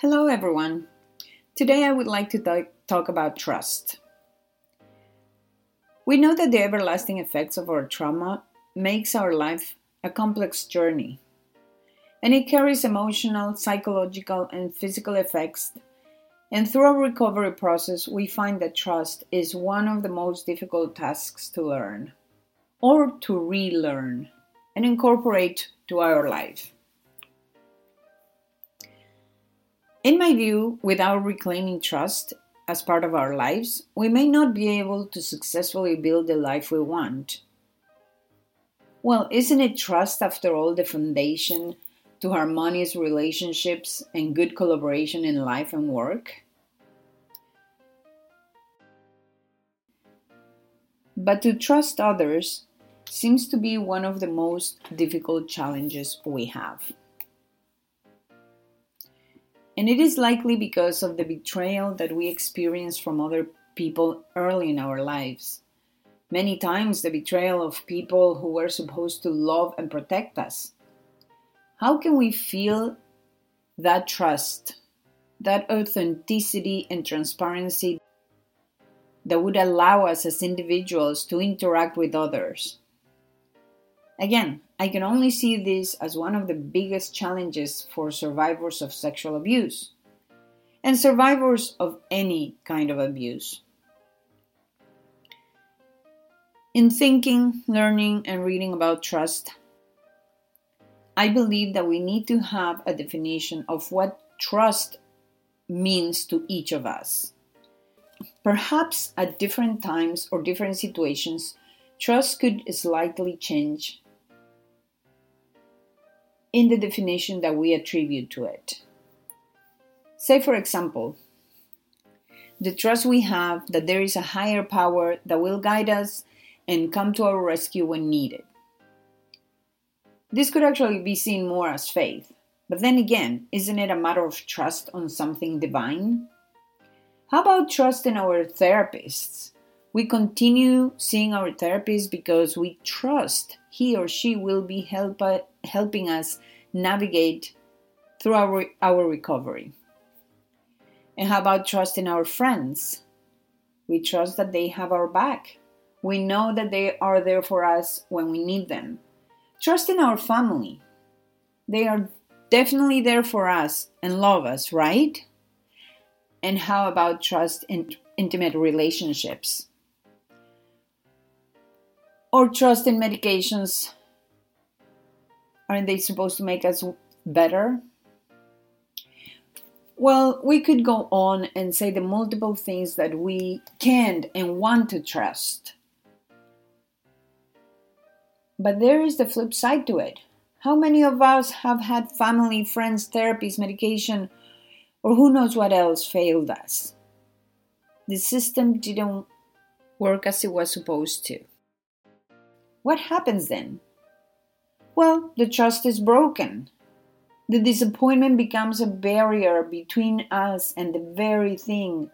Hello, everyone. Today I would like to th- talk about trust. We know that the everlasting effects of our trauma makes our life a complex journey, and it carries emotional, psychological, and physical effects. And through our recovery process, we find that trust is one of the most difficult tasks to learn or to relearn and incorporate to our life. In my view, without reclaiming trust as part of our lives, we may not be able to successfully build the life we want. Well, isn't it trust, after all, the foundation to harmonious relationships and good collaboration in life and work? But to trust others seems to be one of the most difficult challenges we have. And it is likely because of the betrayal that we experience from other people early in our lives. Many times, the betrayal of people who were supposed to love and protect us. How can we feel that trust, that authenticity and transparency that would allow us as individuals to interact with others? Again, I can only see this as one of the biggest challenges for survivors of sexual abuse and survivors of any kind of abuse. In thinking, learning, and reading about trust, I believe that we need to have a definition of what trust means to each of us. Perhaps at different times or different situations, trust could slightly change in the definition that we attribute to it. Say, for example, the trust we have that there is a higher power that will guide us and come to our rescue when needed. This could actually be seen more as faith, but then again, isn't it a matter of trust on something divine? How about trust in our therapists? We continue seeing our therapist because we trust he or she will be help, helping us navigate through our, our recovery. And how about trusting our friends? We trust that they have our back. We know that they are there for us when we need them. Trust in our family. They are definitely there for us and love us, right? And how about trust in intimate relationships? or trust in medications aren't they supposed to make us better. Well we could go on and say the multiple things that we can and want to trust. But there is the flip side to it. How many of us have had family friends therapies medication or who knows what else failed us? The system didn't work as it was supposed to. What happens then? Well, the trust is broken. The disappointment becomes a barrier between us and the very thing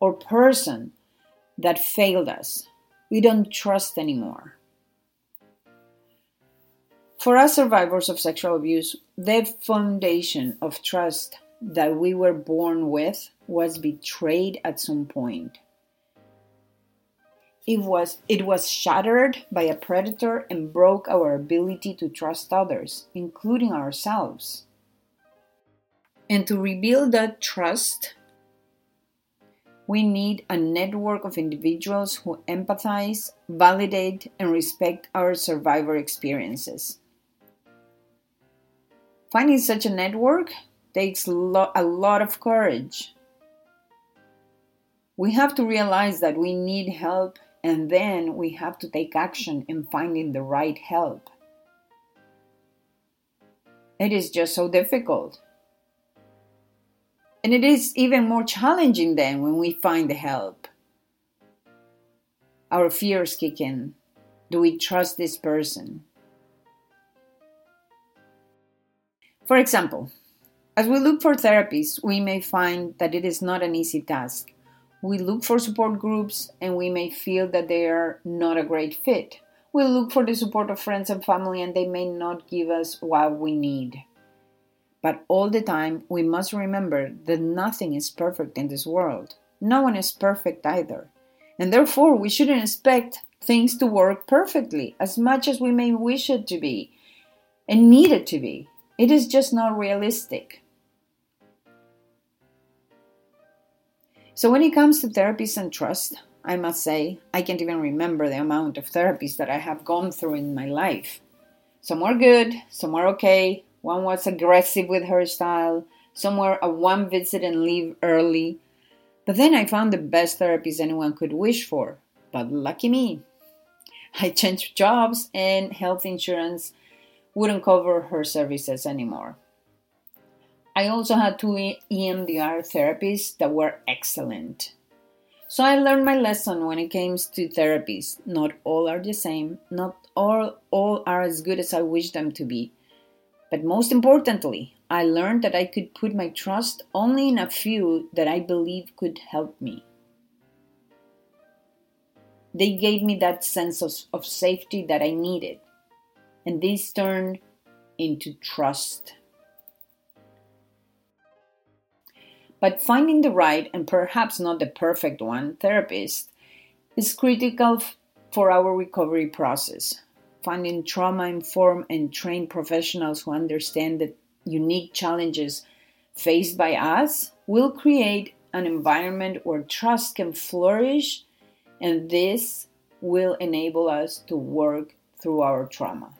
or person that failed us. We don't trust anymore. For us survivors of sexual abuse, the foundation of trust that we were born with was betrayed at some point. It was, it was shattered by a predator and broke our ability to trust others, including ourselves. And to rebuild that trust, we need a network of individuals who empathize, validate, and respect our survivor experiences. Finding such a network takes lo- a lot of courage. We have to realize that we need help and then we have to take action in finding the right help. It is just so difficult. And it is even more challenging then when we find the help. Our fears kick in. Do we trust this person? For example, as we look for therapies, we may find that it is not an easy task we look for support groups and we may feel that they are not a great fit. We look for the support of friends and family and they may not give us what we need. But all the time, we must remember that nothing is perfect in this world. No one is perfect either. And therefore, we shouldn't expect things to work perfectly as much as we may wish it to be and need it to be. It is just not realistic. So, when it comes to therapies and trust, I must say, I can't even remember the amount of therapies that I have gone through in my life. Some were good, some were okay. One was aggressive with her style, some were a one visit and leave early. But then I found the best therapies anyone could wish for. But lucky me. I changed jobs and health insurance wouldn't cover her services anymore. I also had two EMDR therapists that were excellent. So I learned my lesson when it comes to therapies. Not all are the same, not all, all are as good as I wish them to be. But most importantly, I learned that I could put my trust only in a few that I believe could help me. They gave me that sense of, of safety that I needed and this turned into trust. But finding the right and perhaps not the perfect one therapist is critical for our recovery process. Finding trauma informed and trained professionals who understand the unique challenges faced by us will create an environment where trust can flourish, and this will enable us to work through our trauma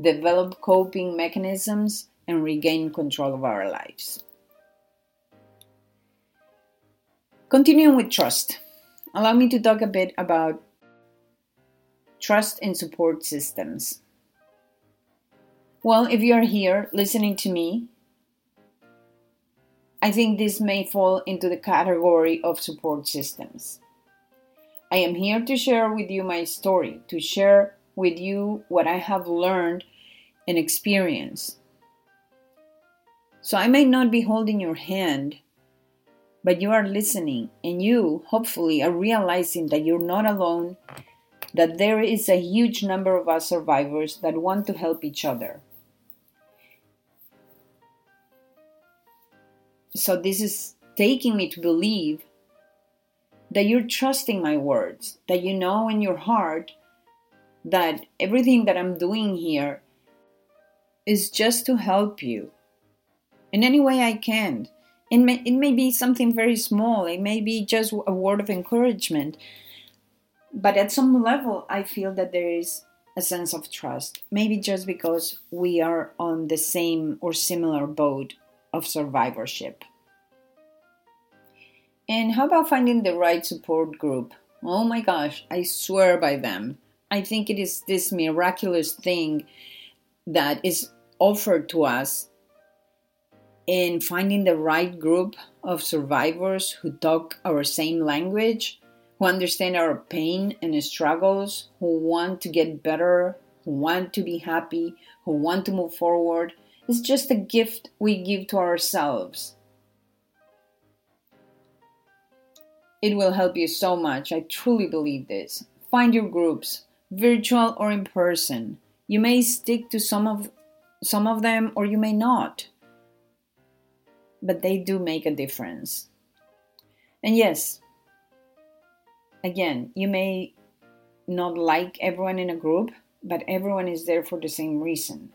develop coping mechanisms, and regain control of our lives. Continuing with trust, allow me to talk a bit about trust and support systems. Well, if you are here listening to me, I think this may fall into the category of support systems. I am here to share with you my story, to share with you what I have learned and experienced. So I may not be holding your hand, but you are listening, and you, hopefully, are realizing that you're not alone, that there is a huge number of us survivors that want to help each other. So, this is taking me to believe that you're trusting my words, that you know in your heart that everything that I'm doing here is just to help you in any way I can. It may, it may be something very small, it may be just a word of encouragement. But at some level, I feel that there is a sense of trust. Maybe just because we are on the same or similar boat of survivorship. And how about finding the right support group? Oh my gosh, I swear by them. I think it is this miraculous thing that is offered to us in finding the right group of survivors who talk our same language, who understand our pain and struggles, who want to get better, who want to be happy, who want to move forward. It's just a gift we give to ourselves. It will help you so much. I truly believe this. Find your groups, virtual or in person. You may stick to some of some of them or you may not. But they do make a difference. And yes, again, you may not like everyone in a group, but everyone is there for the same reason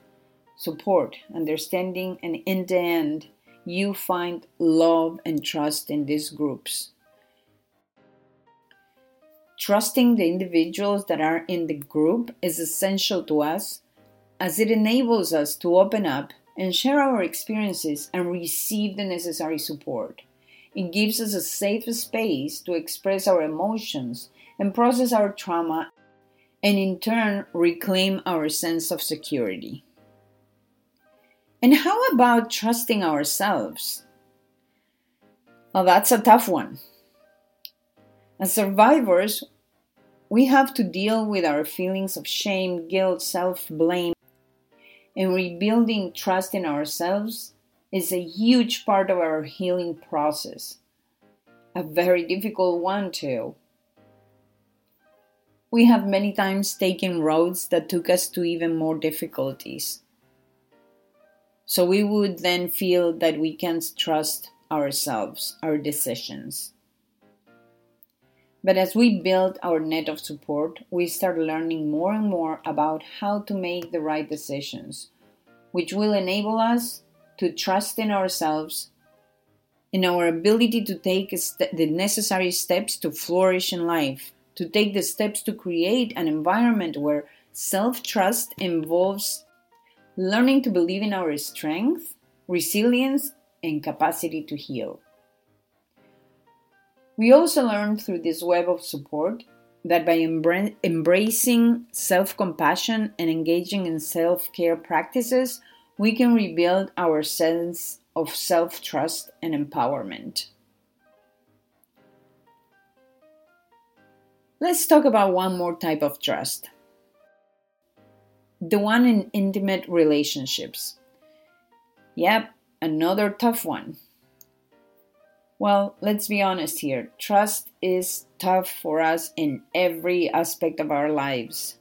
support, understanding, and in the end, you find love and trust in these groups. Trusting the individuals that are in the group is essential to us as it enables us to open up and share our experiences and receive the necessary support. It gives us a safe space to express our emotions and process our trauma and in turn reclaim our sense of security. And how about trusting ourselves? Well, that's a tough one. As survivors, we have to deal with our feelings of shame, guilt, self blame, and rebuilding trust in ourselves is a huge part of our healing process. A very difficult one, too. We have many times taken roads that took us to even more difficulties. So we would then feel that we can't trust ourselves, our decisions. But as we build our net of support, we start learning more and more about how to make the right decisions, which will enable us to trust in ourselves, in our ability to take the necessary steps to flourish in life, to take the steps to create an environment where self trust involves learning to believe in our strength, resilience, and capacity to heal. We also learned through this web of support that by embra- embracing self compassion and engaging in self care practices, we can rebuild our sense of self trust and empowerment. Let's talk about one more type of trust the one in intimate relationships. Yep, another tough one. Well, let's be honest here. Trust is tough for us in every aspect of our lives.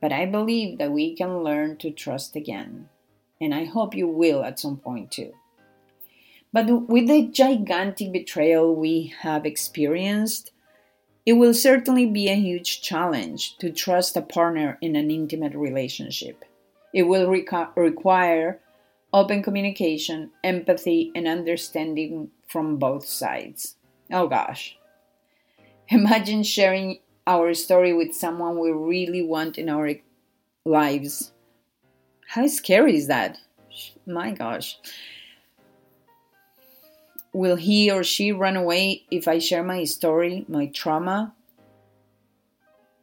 But I believe that we can learn to trust again. And I hope you will at some point too. But with the gigantic betrayal we have experienced, it will certainly be a huge challenge to trust a partner in an intimate relationship. It will require open communication, empathy, and understanding from both sides. Oh gosh. Imagine sharing our story with someone we really want in our lives. How scary is that? My gosh. Will he or she run away if I share my story, my trauma?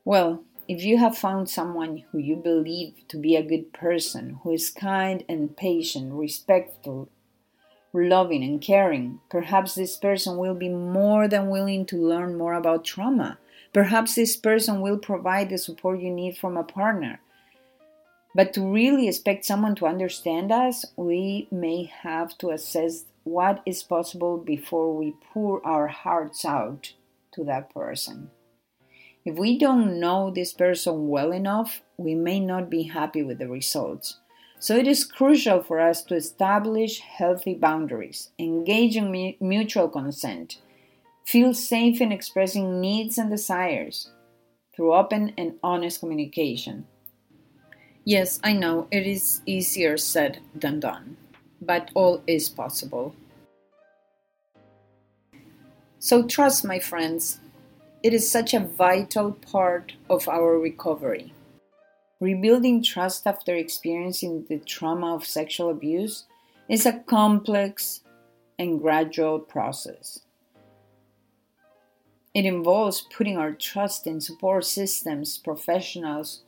Well, if you have found someone who you believe to be a good person, who is kind and patient, respectful, loving, and caring, perhaps this person will be more than willing to learn more about trauma. Perhaps this person will provide the support you need from a partner. But to really expect someone to understand us, we may have to assess what is possible before we pour our hearts out to that person. If we don't know this person well enough, we may not be happy with the results. So it is crucial for us to establish healthy boundaries, engage in mutual consent, feel safe in expressing needs and desires through open and honest communication. Yes, I know it is easier said than done, but all is possible. So trust, my friends, it is such a vital part of our recovery. Rebuilding trust after experiencing the trauma of sexual abuse is a complex and gradual process. It involves putting our trust in support systems, professionals,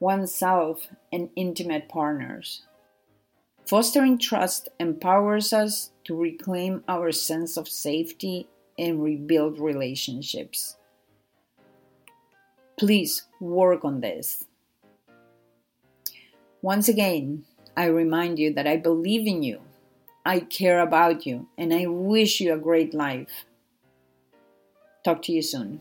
oneself, and intimate partners. Fostering trust empowers us to reclaim our sense of safety and rebuild relationships. Please work on this. Once again, I remind you that I believe in you, I care about you, and I wish you a great life. Talk to you soon.